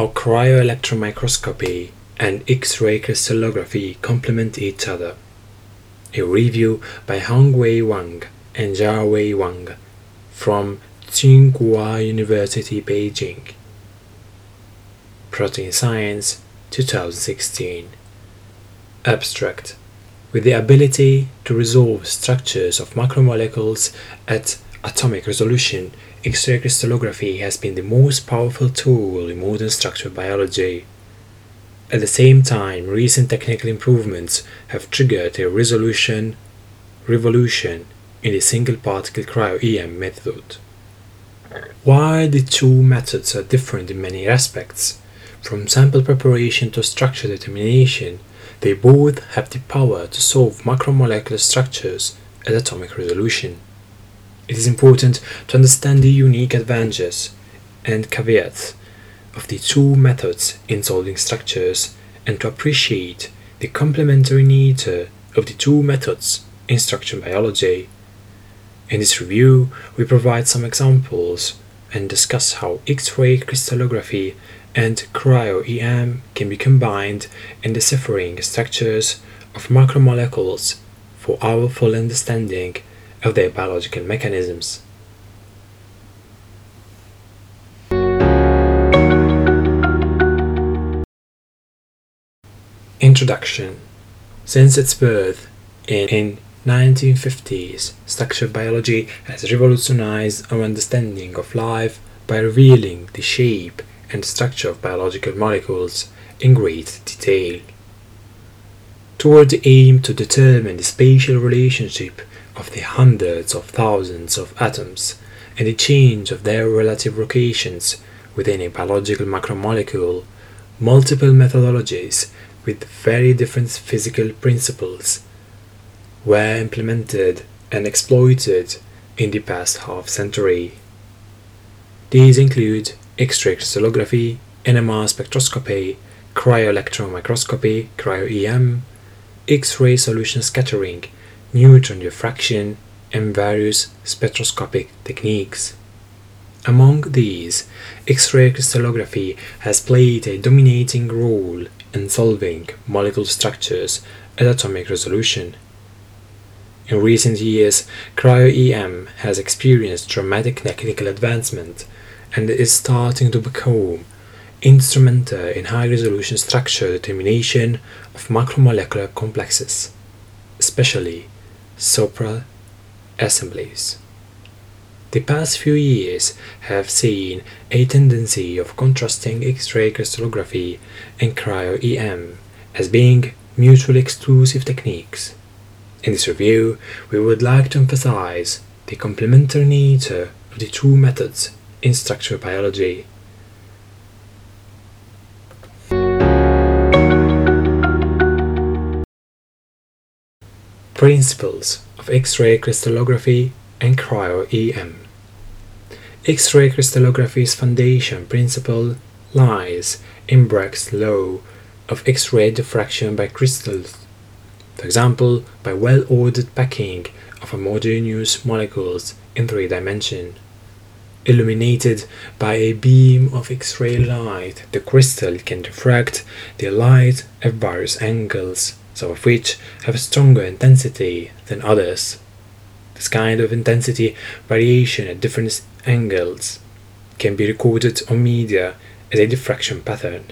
how cryo-electron microscopy and X-ray crystallography complement each other. A review by Hongwei Wang and Jiawei Wang from Tsinghua University, Beijing. Protein Science 2016. Abstract With the ability to resolve structures of macromolecules at atomic resolution, X-ray crystallography has been the most powerful tool in modern structural biology. At the same time, recent technical improvements have triggered a resolution revolution in the single particle cryo-EM method. While the two methods are different in many aspects, from sample preparation to structure determination, they both have the power to solve macromolecular structures at atomic resolution. It is important to understand the unique advantages and caveats of the two methods in solving structures and to appreciate the complementary nature of the two methods in structural biology. In this review, we provide some examples and discuss how X-ray crystallography and cryo-EM can be combined in deciphering structures of macromolecules for our full understanding of their biological mechanisms. Introduction Since its birth in, in 1950s, structural biology has revolutionized our understanding of life by revealing the shape and structure of biological molecules in great detail. Toward the aim to determine the spatial relationship of the hundreds of thousands of atoms and the change of their relative locations within a biological macromolecule, multiple methodologies with very different physical principles were implemented and exploited in the past half century. These include X-ray crystallography, NMR spectroscopy, cryo-electron microscopy, cryo-EM, X-ray solution scattering, neutron diffraction, and various spectroscopic techniques. Among these, X-ray crystallography has played a dominating role in solving molecular structures at atomic resolution. In recent years, cryo-EM has experienced dramatic technical advancement and is starting to become instrumental in high-resolution structure determination of macromolecular complexes, especially supra assemblies. The past few years have seen a tendency of contrasting X-ray crystallography and cryo-EM as being mutually exclusive techniques. In this review, we would like to emphasize the complementary nature of the two methods in structural biology. Principles of X-ray crystallography and cryo-EM X-ray crystallography's foundation principle lies in Bragg's law of X-ray diffraction by crystals, for example, by well-ordered packing of homogeneous molecules in three dimensions. Illuminated by a beam of X-ray light, the crystal can diffract the light at various angles, some of which have a stronger intensity than others. This kind of intensity variation at different angles can be recorded on media as a diffraction pattern.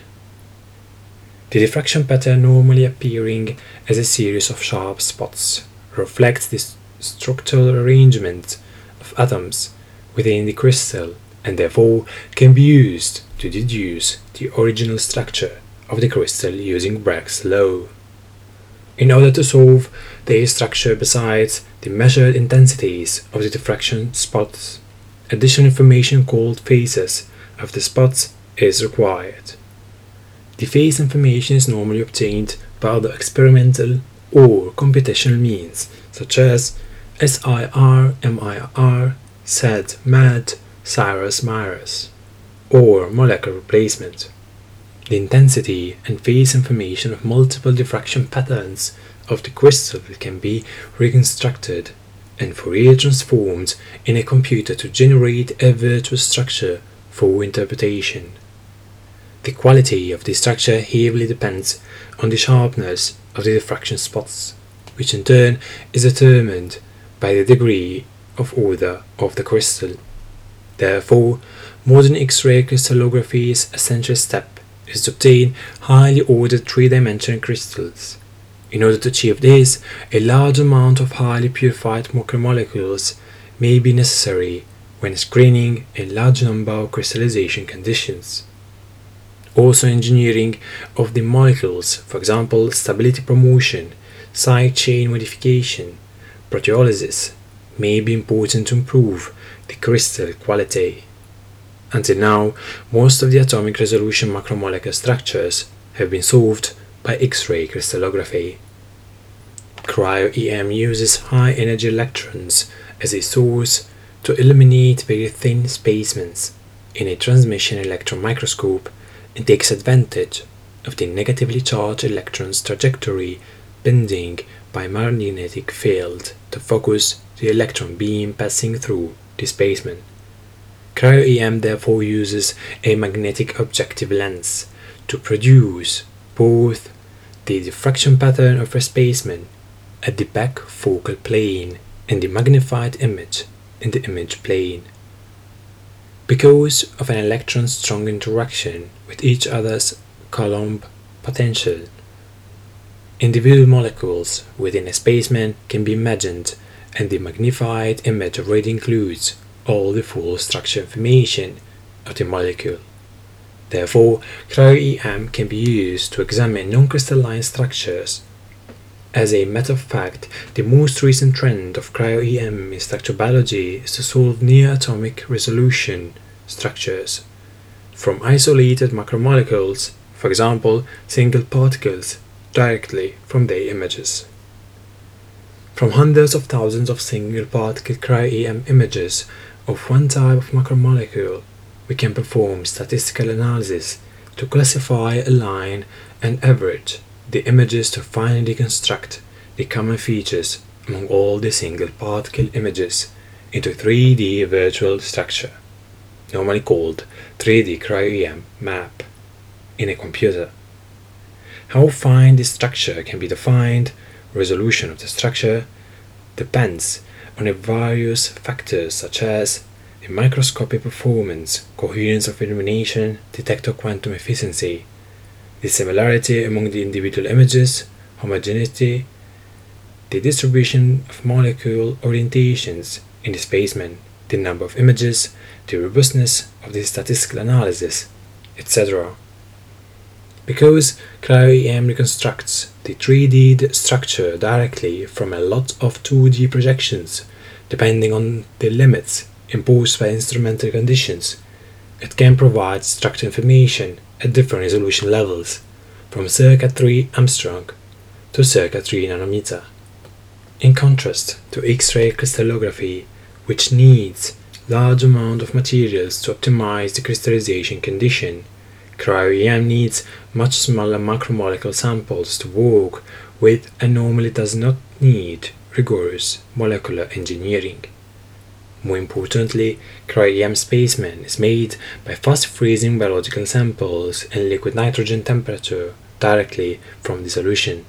The diffraction pattern normally appearing as a series of sharp spots reflects the structural arrangement of atoms within the crystal and therefore can be used to deduce the original structure of the crystal using Bragg's law. In order to solve the structure besides the measured intensities of the diffraction spots, additional information called phases of the spots is required. The phase information is normally obtained by other experimental or computational means such as SIR, MIR, SAD, MAD, SIRAS, MIRAS, or molecular replacement. The intensity and phase information of multiple diffraction patterns of the crystal can be reconstructed and Fourier transformed in a computer to generate a virtual structure for interpretation. The quality of the structure heavily depends on the sharpness of the diffraction spots, which in turn is determined by the degree of order of the crystal. Therefore, modern X-ray crystallography is crystallography's essential step is to obtain highly ordered three-dimensional crystals. In order to achieve this, a large amount of highly purified macromolecules may be necessary when screening a large number of crystallization conditions. Also engineering of the molecules, for example, stability promotion, side chain modification, proteolysis, may be important to improve the crystal quality. Until now, most of the atomic resolution macromolecular structures have been solved by X-ray crystallography. Cryo-EM uses high-energy electrons as a source to illuminate very thin specimens in a transmission electron microscope and takes advantage of the negatively charged electron's trajectory bending by magnetic field to focus the electron beam passing through the specimen. Cryo-EM therefore uses a magnetic objective lens to produce both the diffraction pattern of a specimen at the back focal plane and the magnified image in the image plane. Because of an electron's strong interaction with each other's Coulomb potential, individual molecules within a specimen can be imagined and the magnified image already includes all the full structure information of the molecule. Therefore, cryo-EM can be used to examine non-crystalline structures. As a matter of fact, the most recent trend of cryo-EM in structural biology is to solve near-atomic resolution structures from isolated macromolecules, for example, single particles, directly from their images. From hundreds of thousands of single particle cryo-EM images of one type of macromolecule, we can perform statistical analysis to classify, align, and average the images to finally construct the common features among all the single particle images into 3D virtual structure, normally called 3D cryo-EM map, in a computer. How fine this structure can be defined, resolution of the structure, depends on various factors such as the microscopic performance, coherence of illumination, detector quantum efficiency, the similarity among the individual images, homogeneity, the distribution of molecule orientations in the specimen, the number of images, the robustness of the statistical analysis, etc. Because cryo-EM reconstructs the 3D structure directly from a lot of 2D projections, depending on the limits imposed by instrumental conditions, it can provide structure information at different resolution levels, from circa 3 Angstrom to circa 3 nanometer. In contrast to X-ray crystallography, which needs large amount of materials to optimize the crystallization condition, Cryo-EM needs much smaller macromolecule samples to work with and normally does not need rigorous molecular engineering. More importantly, cryo-EM specimen is made by fast freezing biological samples in liquid nitrogen temperature directly from the solution,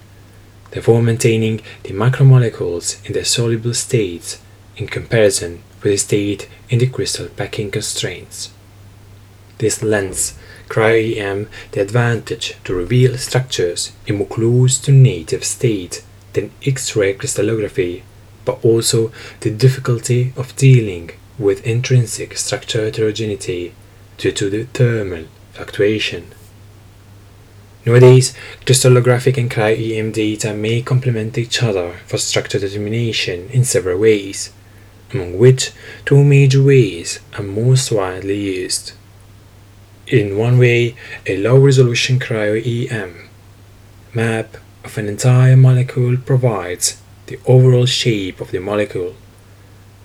therefore maintaining the macromolecules in their soluble states in comparison with the state in the crystal packing constraints. This lends cryo-EM the advantage to reveal structures in more close to native state than X-ray crystallography, but also the difficulty of dealing with intrinsic structure heterogeneity due to the thermal fluctuation. Nowadays, crystallographic and cryo-EM data may complement each other for structure determination in several ways, among which two major ways are most widely used. In one way, a low resolution cryo-EM map of an entire molecule provides the overall shape of the molecule,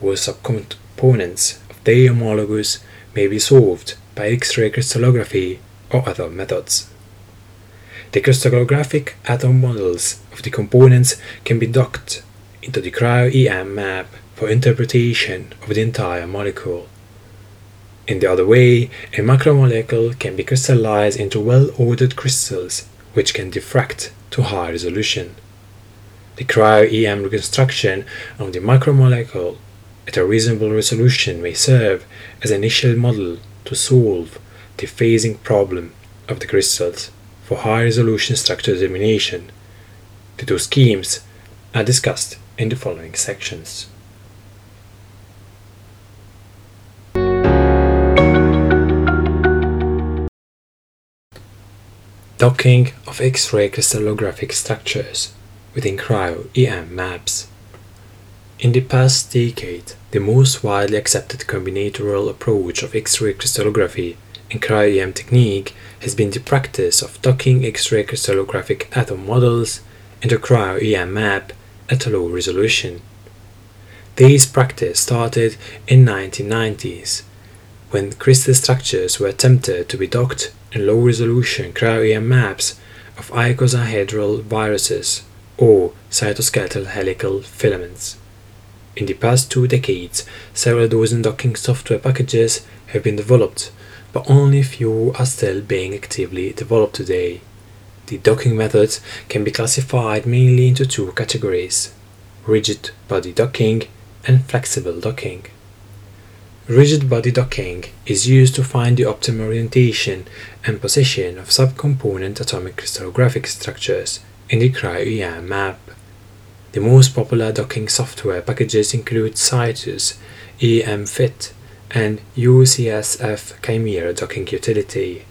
where subcomponents of the homologous may be solved by X-ray crystallography or other methods. The crystallographic atom models of the components can be docked into the cryo-EM map for interpretation of the entire molecule. In the other way, a macromolecule can be crystallized into well ordered crystals, which can diffract to high resolution. The cryo-EM reconstruction of the macromolecule at a reasonable resolution may serve as an initial model to solve the phasing problem of the crystals for high resolution structure determination. The two schemes are discussed in the following sections. Docking of X-ray crystallographic structures within cryo-EM maps. In the past decade, the most widely accepted combinatorial approach of X-ray crystallography and cryo-EM technique has been the practice of docking X-ray crystallographic atom models into cryo-EM map at a low resolution. This practice started in 1990s when crystal structures were attempted to be docked in low-resolution cryo-EM maps of icosahedral viruses or cytoskeletal helical filaments. In the past two decades, several dozen docking software packages have been developed, but only a few are still being actively developed today. The docking methods can be classified mainly into two categories rigid body docking and flexible docking. Rigid body docking is used to find the optimal orientation and position of subcomponent atomic crystallographic structures in the cryo-EM map. The most popular docking software packages include Situs, EMFIT, and UCSF Chimera docking utility.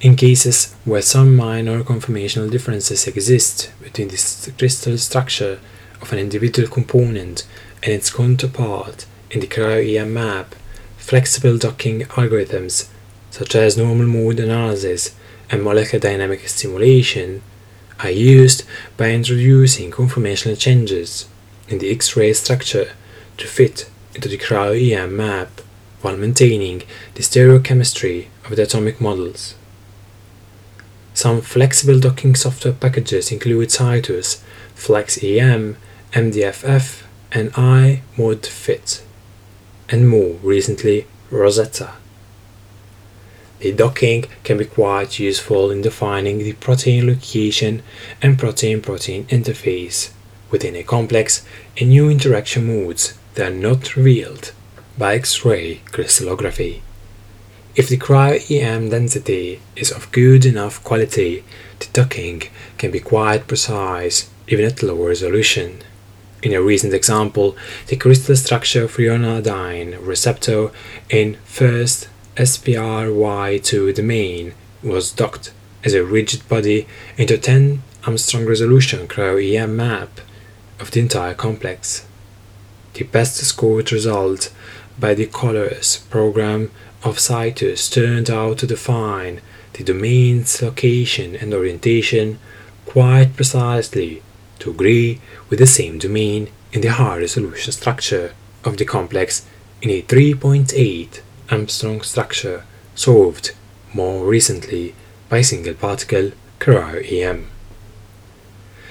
In cases where some minor conformational differences exist between the crystal structure of an individual component and its counterpart in the cryo-EM map, flexible docking algorithms such as normal mode analysis and molecular dynamic simulation are used by introducing conformational changes in the X-ray structure to fit into the cryo-EM map while maintaining the stereochemistry of the atomic models. Some flexible docking software packages include Situs, FlexEM, MDFF, and iModFit, and more recently Rosetta. The docking can be quite useful in defining the protein location and protein-protein interface within a complex and new interaction modes that are not revealed by X-ray crystallography. If the cryo-EM density is of good enough quality, the docking can be quite precise even at low resolution. In a recent example, the crystal structure of ryanodine receptor in first SPRY2 domain was docked as a rigid body into 10 Angstrom resolution cryo-EM map of the entire complex. The best scored result by the colores program of Situs turned out to define the domain's location and orientation quite precisely to agree with the same domain in the high resolution structure of the complex in a 3.8 Angstrom structure solved more recently by single particle cryo-EM.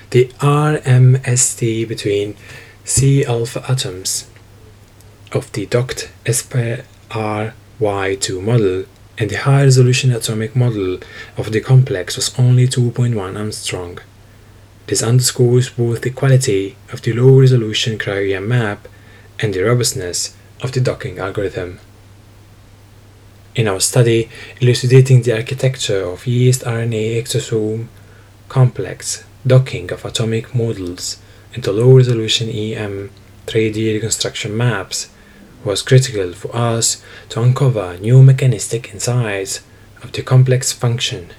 The RMSD between C alpha atoms of the docked SPRY2 model and the high resolution atomic model of the complex was only 2.1 Angstrom. This underscores both the quality of the low resolution cryo-EM map and the robustness of the docking algorithm. In our study elucidating the architecture of yeast RNA exosome complex docking of atomic models into low resolution EM 3D reconstruction maps was critical for us to uncover new mechanistic insights of the complex function.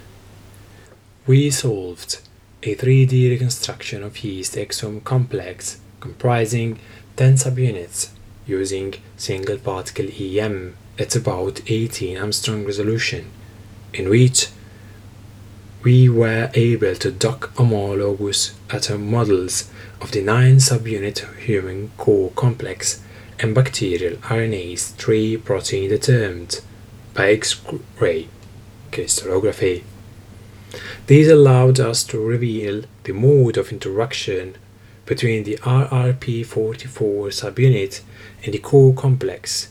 We solved a 3D reconstruction of yeast exome complex comprising 10 subunits using single particle EM at about 18 Angstrom resolution, in which we were able to dock homologous atom models of the 9 subunit human core complex and bacterial RNase 3 protein determined by X-ray crystallography. These allowed us to reveal the mode of interaction between the RRP44 subunit and the core complex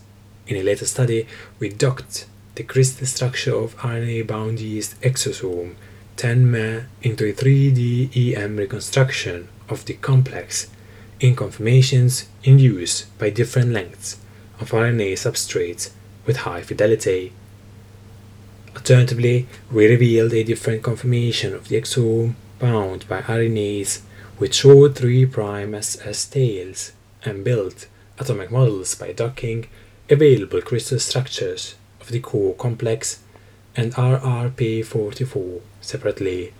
In a later study, we docked the crystal structure of RNA bound yeast exosome 10 into a 3D EM reconstruction of the complex in conformations induced by different lengths of RNA substrates with high fidelity. Alternatively, we revealed a different conformation of the exome bound by RNAs which showed 3' SS tails and built atomic models by docking available crystal structures of the core complex and RRP44 separately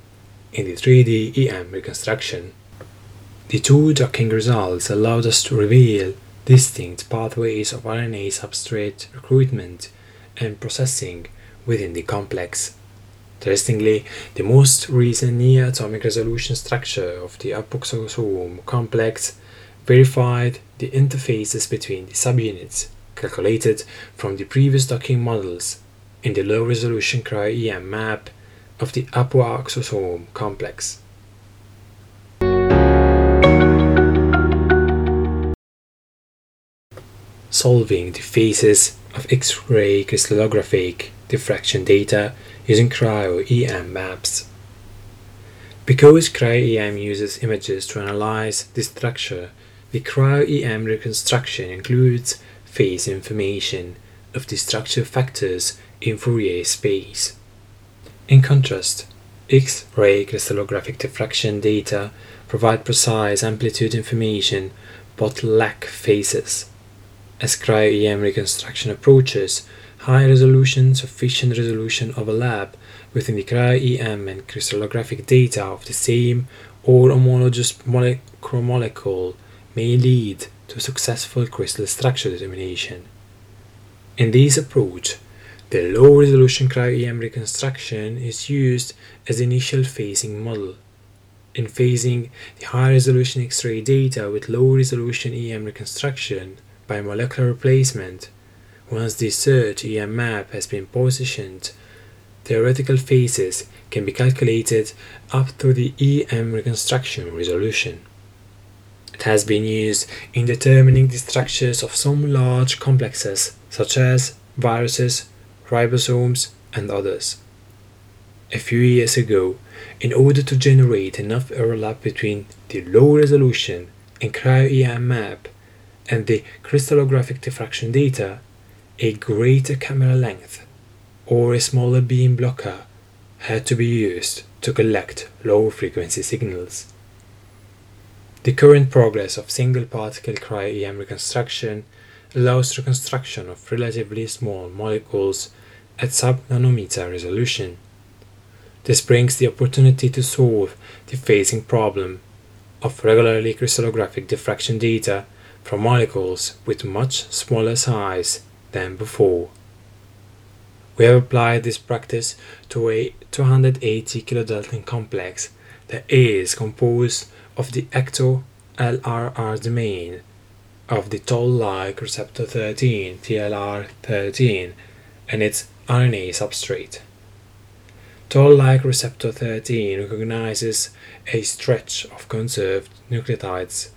in the 3D EM reconstruction. The two docking results allowed us to reveal distinct pathways of RNA substrate recruitment and processing within the complex. Interestingly, the most recent near atomic resolution structure of the apoxosome complex verified the interfaces between the subunits calculated from the previous docking models in the low resolution cryo-EM map of the apoxosome complex. solving the phases of X-ray crystallographic diffraction data using cryo-EM maps. Because cryo-EM uses images to analyze the structure, the cryo-EM reconstruction includes phase information of the structure factors in Fourier space. In contrast, X-ray crystallographic diffraction data provide precise amplitude information but lack phases. As cryo-EM reconstruction approaches, high resolution, sufficient resolution overlap within the cryo-EM and crystallographic data of the same or homologous macromolecule may lead to successful crystal structure determination. In this approach, the low resolution cryo-EM reconstruction is used as initial phasing model. In phasing the high resolution X-ray data with low resolution EM reconstruction, by molecular replacement. Once the search EM map has been positioned, theoretical phases can be calculated up to the EM reconstruction resolution. It has been used in determining the structures of some large complexes such as viruses, ribosomes, and others. A few years ago, in order to generate enough overlap between the low resolution and cryo-EM map and the crystallographic diffraction data, a greater camera length or a smaller beam blocker had to be used to collect low frequency signals. The current progress of single particle cryo-EM reconstruction allows reconstruction of relatively small molecules at sub-nanometer resolution. This brings the opportunity to solve the phasing problem of regularly crystallographic diffraction data from molecules with much smaller size than before. We have applied this practice to a 280 kilodalton complex that is composed of the ecto LRR domain of the toll-like receptor 13 TLR13 and its RNA substrate. Toll-like receptor 13 recognizes a stretch of conserved nucleotides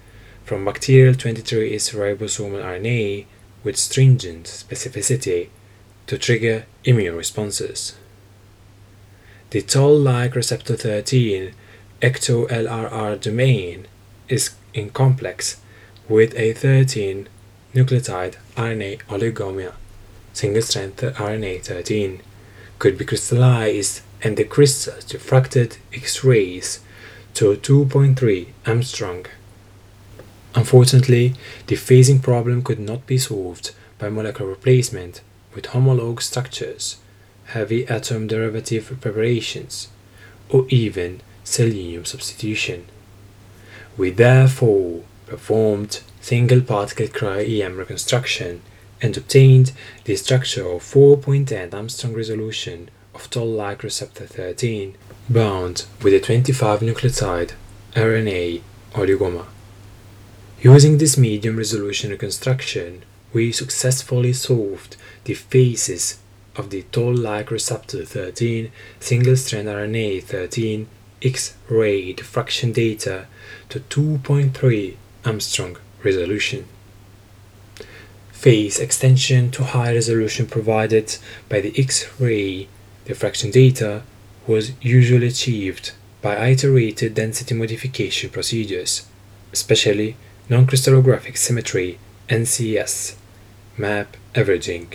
from bacterial 23S ribosomal RNA with stringent specificity to trigger immune responses. The toll-like receptor 13 ecto-LRR domain is in complex with a 13 nucleotide RNA oligomer, single-strand RNA 13, could be crystallized and the crystals diffracted X-rays to 2.3 angstrom Unfortunately, the phasing problem could not be solved by molecular replacement with homolog structures, heavy atom derivative preparations, or even selenium substitution. We therefore performed single particle cryo-EM reconstruction and obtained the structure of 4.10 angstrom resolution of toll-like receptor 13 bound with a 25 nucleotide RNA oligomer. Using this medium resolution reconstruction, we successfully solved the phases of the toll-like receptor 13 single-strand RNA 13 X-ray diffraction data to 2.3 angstrom resolution. phase extension to high resolution provided by the X-ray diffraction data was usually achieved by iterated density modification procedures, especially non-crystallographic symmetry NCS map averaging.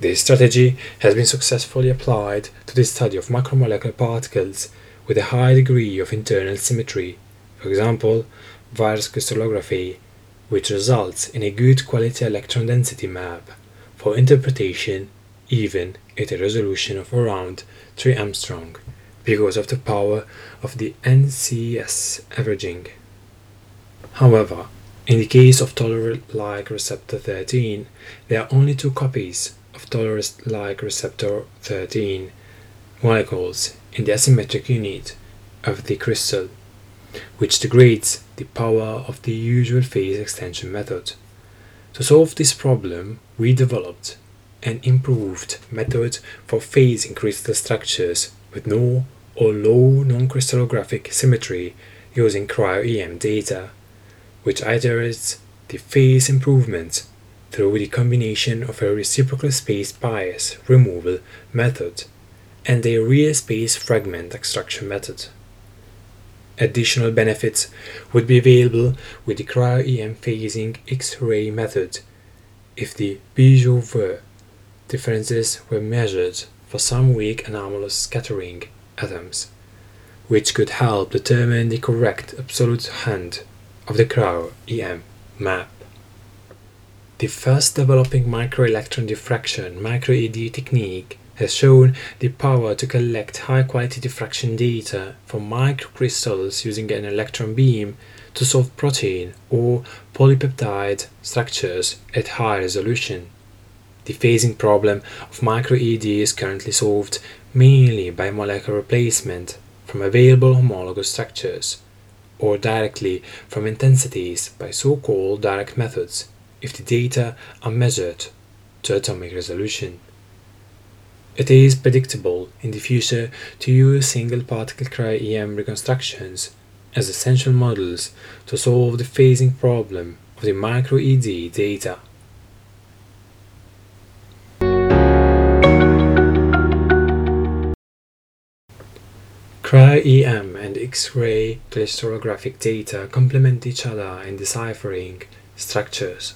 This strategy has been successfully applied to the study of macromolecular particles with a high degree of internal symmetry, for example, virus crystallography, which results in a good quality electron density map for interpretation even at a resolution of around 3 angstrom because of the power of the NCS averaging. However, in the case of toll-like receptor 13, there are only two copies of toll-like receptor 13 molecules in the asymmetric unit of the crystal, which degrades the power of the usual phase extension method. To solve this problem, we developed an improved method for phasing crystal structures with no or low non-crystallographic symmetry using cryo-EM data, which iterates the phase improvement through the combination of a reciprocal space bias removal method and a real space fragment extraction method. Additional benefits would be available with the cryo-EM phasing X-ray method if the Bijvoet differences were measured for some weak anomalous scattering atoms, which could help determine the correct absolute hand of the cryo-EM map. The first developing microelectron diffraction microED technique has shown the power to collect high quality diffraction data from microcrystals using an electron beam to solve protein or polypeptide structures at high resolution. The phasing problem of microED is currently solved mainly by molecular replacement from available homologous structures or directly from intensities by so called direct methods if the data are measured to atomic resolution. It is predictable in the future to use single particle cryo-EM reconstructions as essential models to solve the phasing problem of the micro-ED data. Cryo-EM and X-ray crystallographic data complement each other in deciphering structures.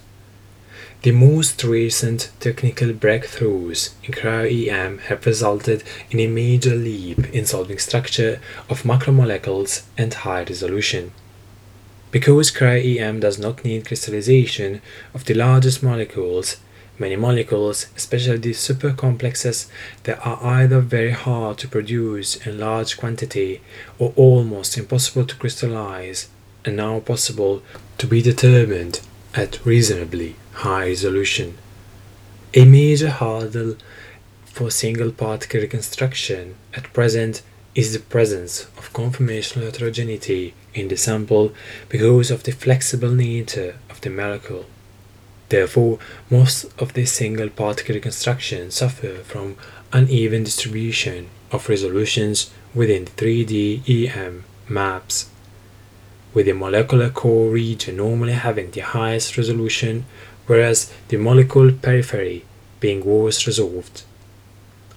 The most recent technical breakthroughs in cryo-EM have resulted in a major leap in solving structure of macromolecules and high resolution. Because cryo-EM does not need crystallization of the largest molecules, many molecules, especially the supercomplexes, that are either very hard to produce in large quantity or almost impossible to crystallize, are now possible to be determined at reasonably high resolution. A major hurdle for single particle reconstruction at present is the presence of conformational heterogeneity in the sample because of the flexible nature of the molecule. Therefore, most of the single particle reconstructions suffer from uneven distribution of resolutions within 3D EM maps with the molecular core region normally having the highest resolution, whereas the molecule periphery being worst resolved.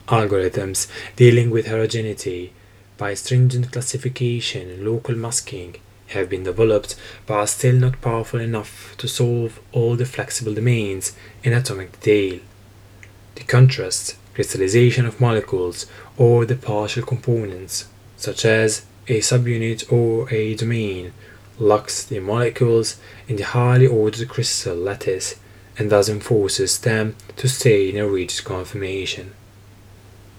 Algorithms dealing with heterogeneity by stringent classification and local masking have been developed but are still not powerful enough to solve all the flexible domains in atomic detail. The contrast, crystallization of molecules or the partial components, such as a subunit or a domain, locks the molecules in the highly ordered crystal lattice and thus enforces them to stay in a rigid conformation.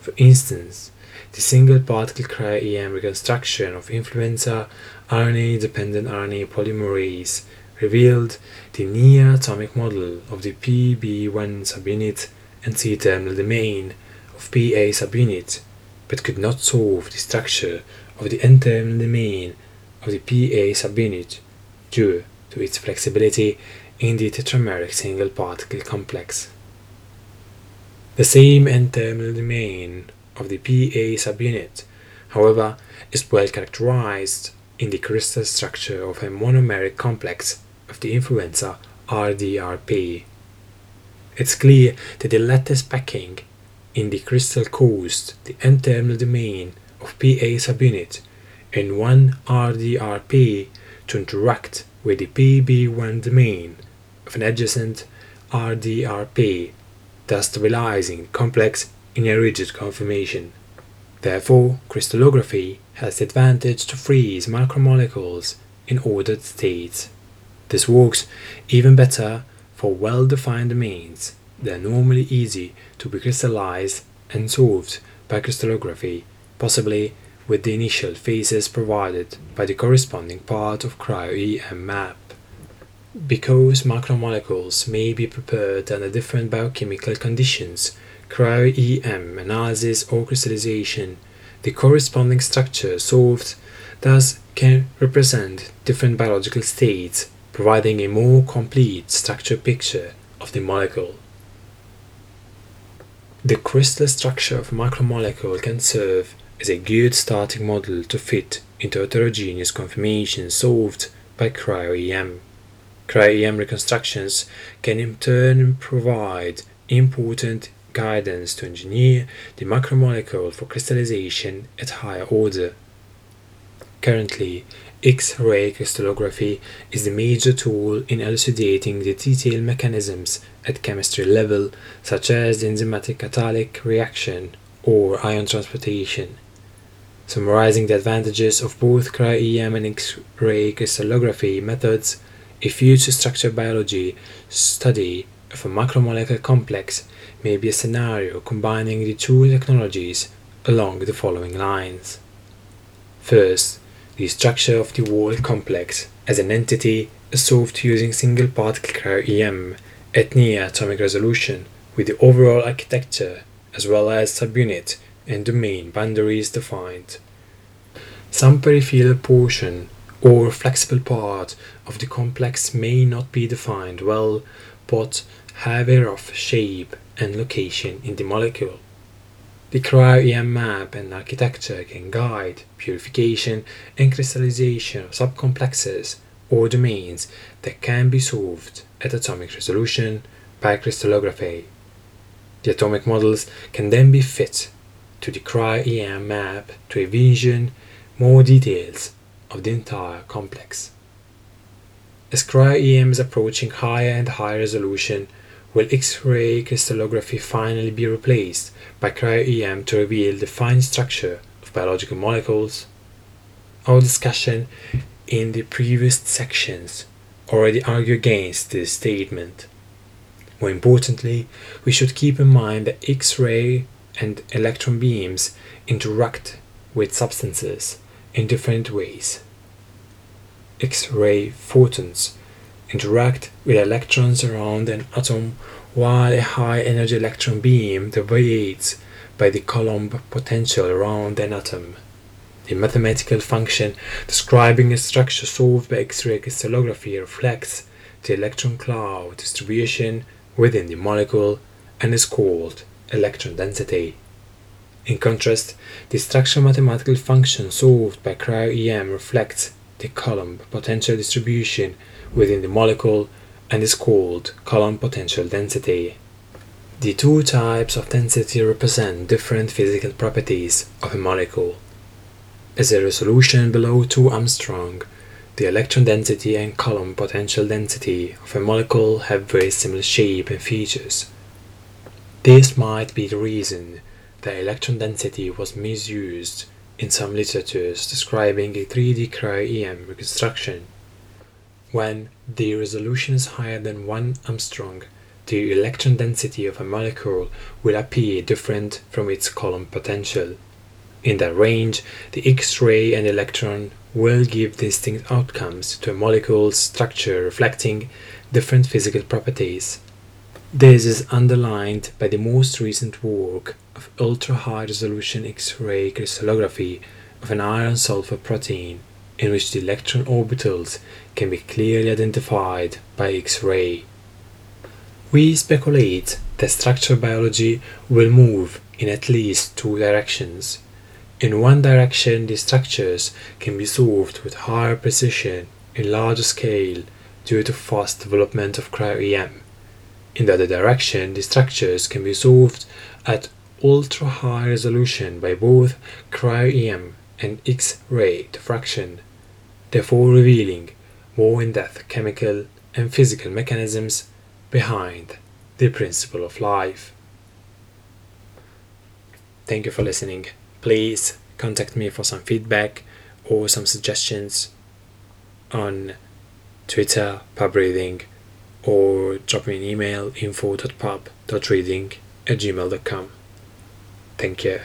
For instance, the single particle cryo-EM reconstruction of influenza RNA dependent RNA polymerase revealed the near atomic model of the PB1 subunit and C terminal domain of PA subunit, but could not solve the structure of the N terminal domain of the PA subunit due to its flexibility in the tetrameric single particle complex. The same N-terminal domain of the PA subunit, however, is well characterized in the crystal structure of a monomeric complex of the influenza RDRP. It's clear that the lattice packing in the crystal caused the N-terminal domain of PA subunit and one RDRP to interact with the PB1 domain of an adjacent RDRP, thus stabilizing complex in a rigid conformation. Therefore, crystallography has the advantage to freeze macromolecules in ordered states. This works even better for well-defined domains that are normally easy to be crystallized and solved by crystallography, possibly with the initial phases provided by the corresponding part of cryo-EM map. Because macromolecules may be prepared under different biochemical conditions, cryo-EM analysis or crystallization, the corresponding structure solved thus can represent different biological states, providing a more complete structure picture of the molecule. The crystal structure of a macromolecule can serve as a good starting model to fit into heterogeneous conformations solved by cryo-EM. Cryo-EM reconstructions can in turn provide important guidance to engineer the macromolecule for crystallization at higher order. Currently, X-ray crystallography is the major tool in elucidating the detailed mechanisms at chemistry level, such as the enzymatic catalytic reaction or ion transportation summarizing the advantages of both cryo-EM and X-ray crystallography methods, a future structure biology study of a macromolecular complex may be a scenario combining the two technologies along the following lines. First, the structure of the whole complex as an entity is solved using single particle cryo-EM at near atomic resolution with the overall architecture as well as subunit and domain boundaries defined. Some peripheral portion or flexible part of the complex may not be defined well, but have a rough shape and location in the molecule. The cryo-EM map and architecture can guide purification and crystallization of subcomplexes or domains that can be solved at atomic resolution by crystallography. The atomic models can then be fit to the cryo-EM map to envision more details of the entire complex. As cryo-EM is approaching higher and higher resolution, will X-ray crystallography finally be replaced by cryo-EM to reveal the fine structure of biological molecules? Our discussion in the previous sections already argue against this statement. More importantly, we should keep in mind that X-ray and electron beams interact with substances in different ways. X-ray photons interact with electrons around an atom while a high energy electron beam deviates by the Coulomb potential around an atom. The mathematical function describing a structure solved by X-ray crystallography reflects the electron cloud distribution within the molecule and is called electron density. In contrast, the structural mathematical function solved by cryo-EM reflects the Coulomb potential distribution within the molecule and is called Coulomb potential density. The two types of density represent different physical properties of a molecule. As a resolution below 2 Angstrom, the electron density and Coulomb potential density of a molecule have very similar shape and features. This might be the reason that electron density was misused in some literatures describing a 3D cryo-EM reconstruction. When the resolution is higher than 1 Angstrom, the electron density of a molecule will appear different from its Coulomb potential. In that range, the X-ray and electron will give distinct outcomes to a molecule's structure reflecting different physical properties. This is underlined by the most recent work of ultra-high resolution X-ray crystallography of an iron sulfur protein in which the electron orbitals can be clearly identified by X-ray. We speculate that structural biology will move in at least two directions. In one direction, the structures can be solved with higher precision in larger scale due to fast development of cryo-EM. In the other direction, the structures can be solved at ultra high resolution by both cryo-EM and X-ray diffraction, therefore revealing more in-depth chemical and physical mechanisms behind the principle of life. Thank you for listening. Please contact me for some feedback or some suggestions on Twitter, pub reading, or drop me an email info.pub.reading at gmail.com. Thank you.